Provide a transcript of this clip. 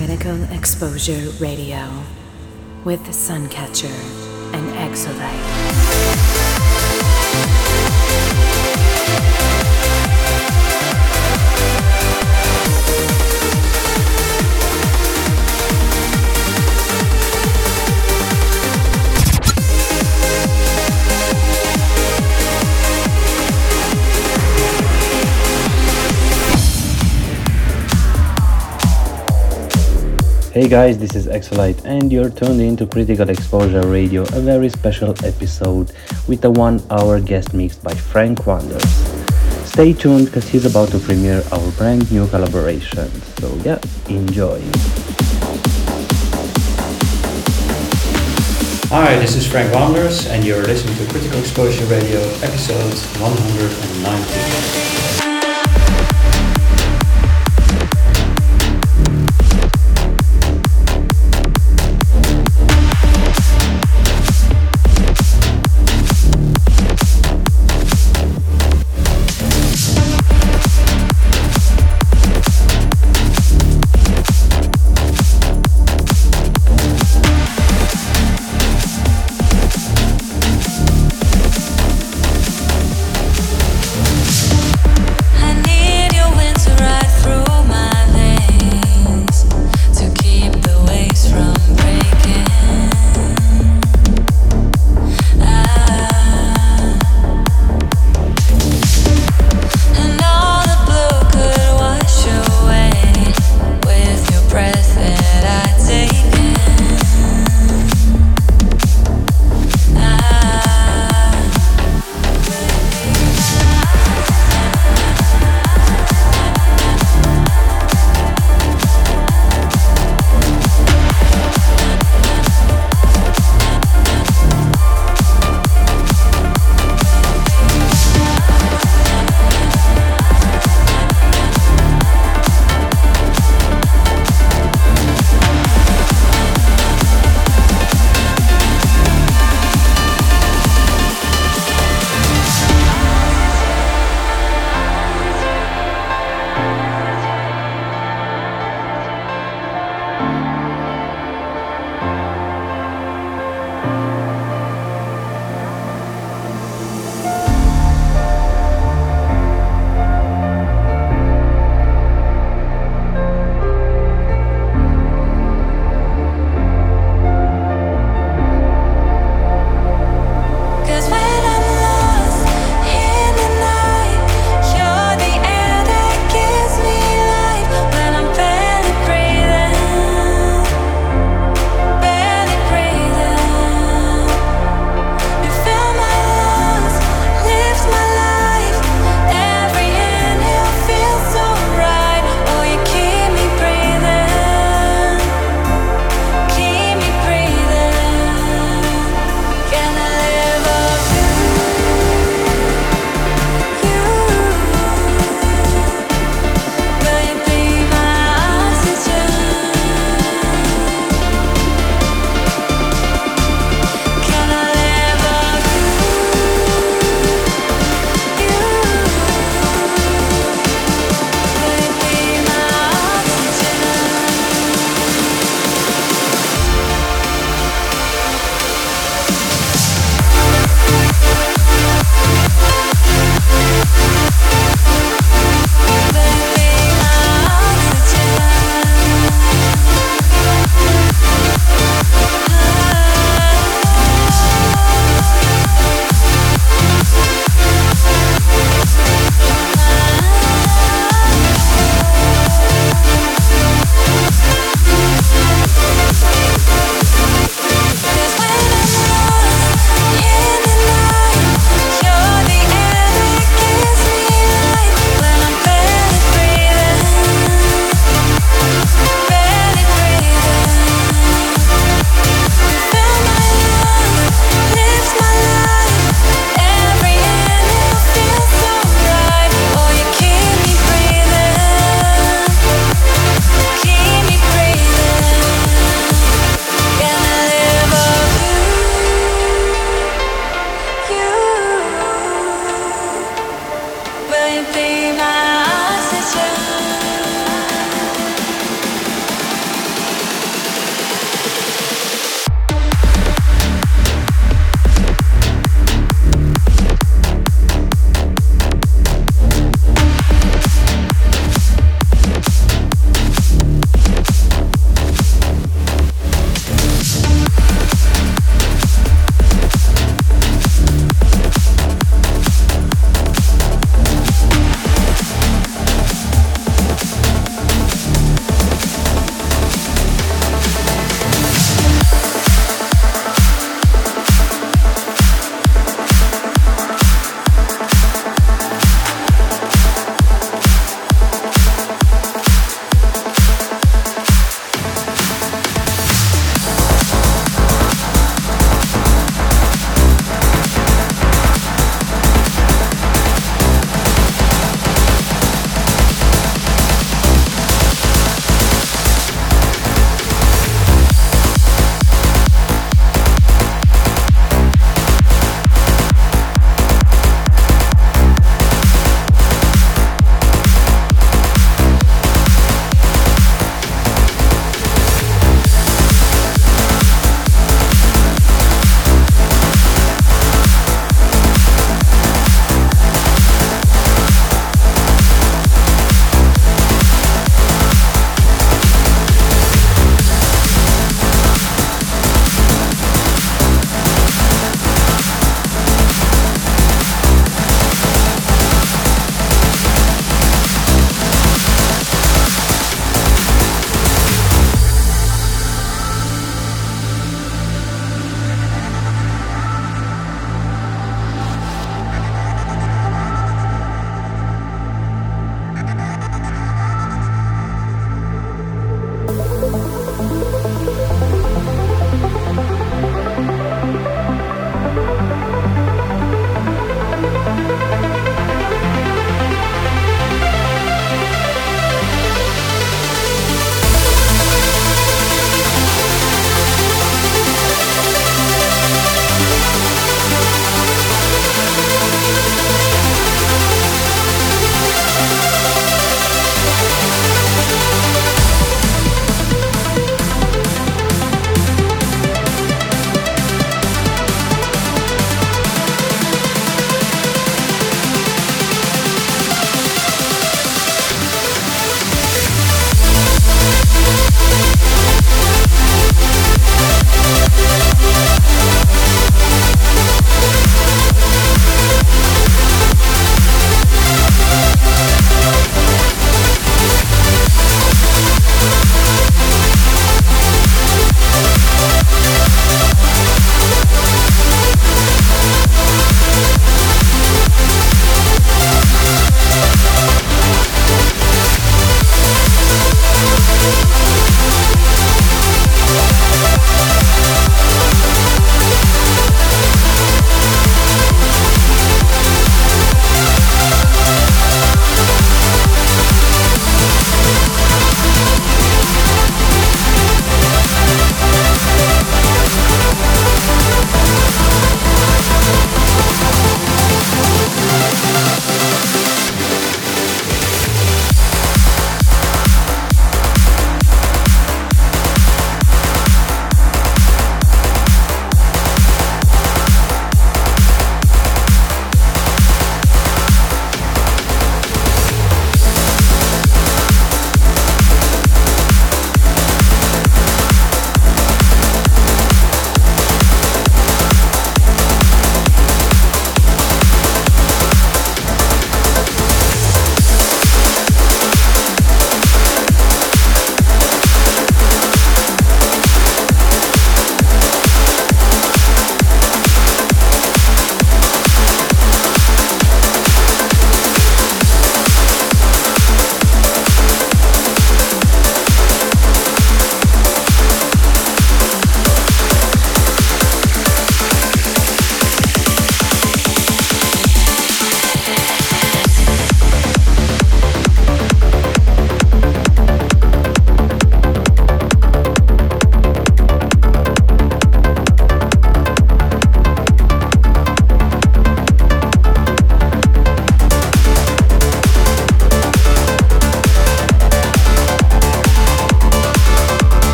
Critical Exposure Radio with Suncatcher and Exolite. Hey guys, this is Exolite, and you're tuned in to Critical Exposure Radio, a very special episode with a one hour guest mix by Frank Waanders. Stay tuned because he's about to premiere our brand new collaboration. So, yeah, enjoy. Hi, this is Frank Waanders, and you're listening to Critical Exposure Radio, episode 119.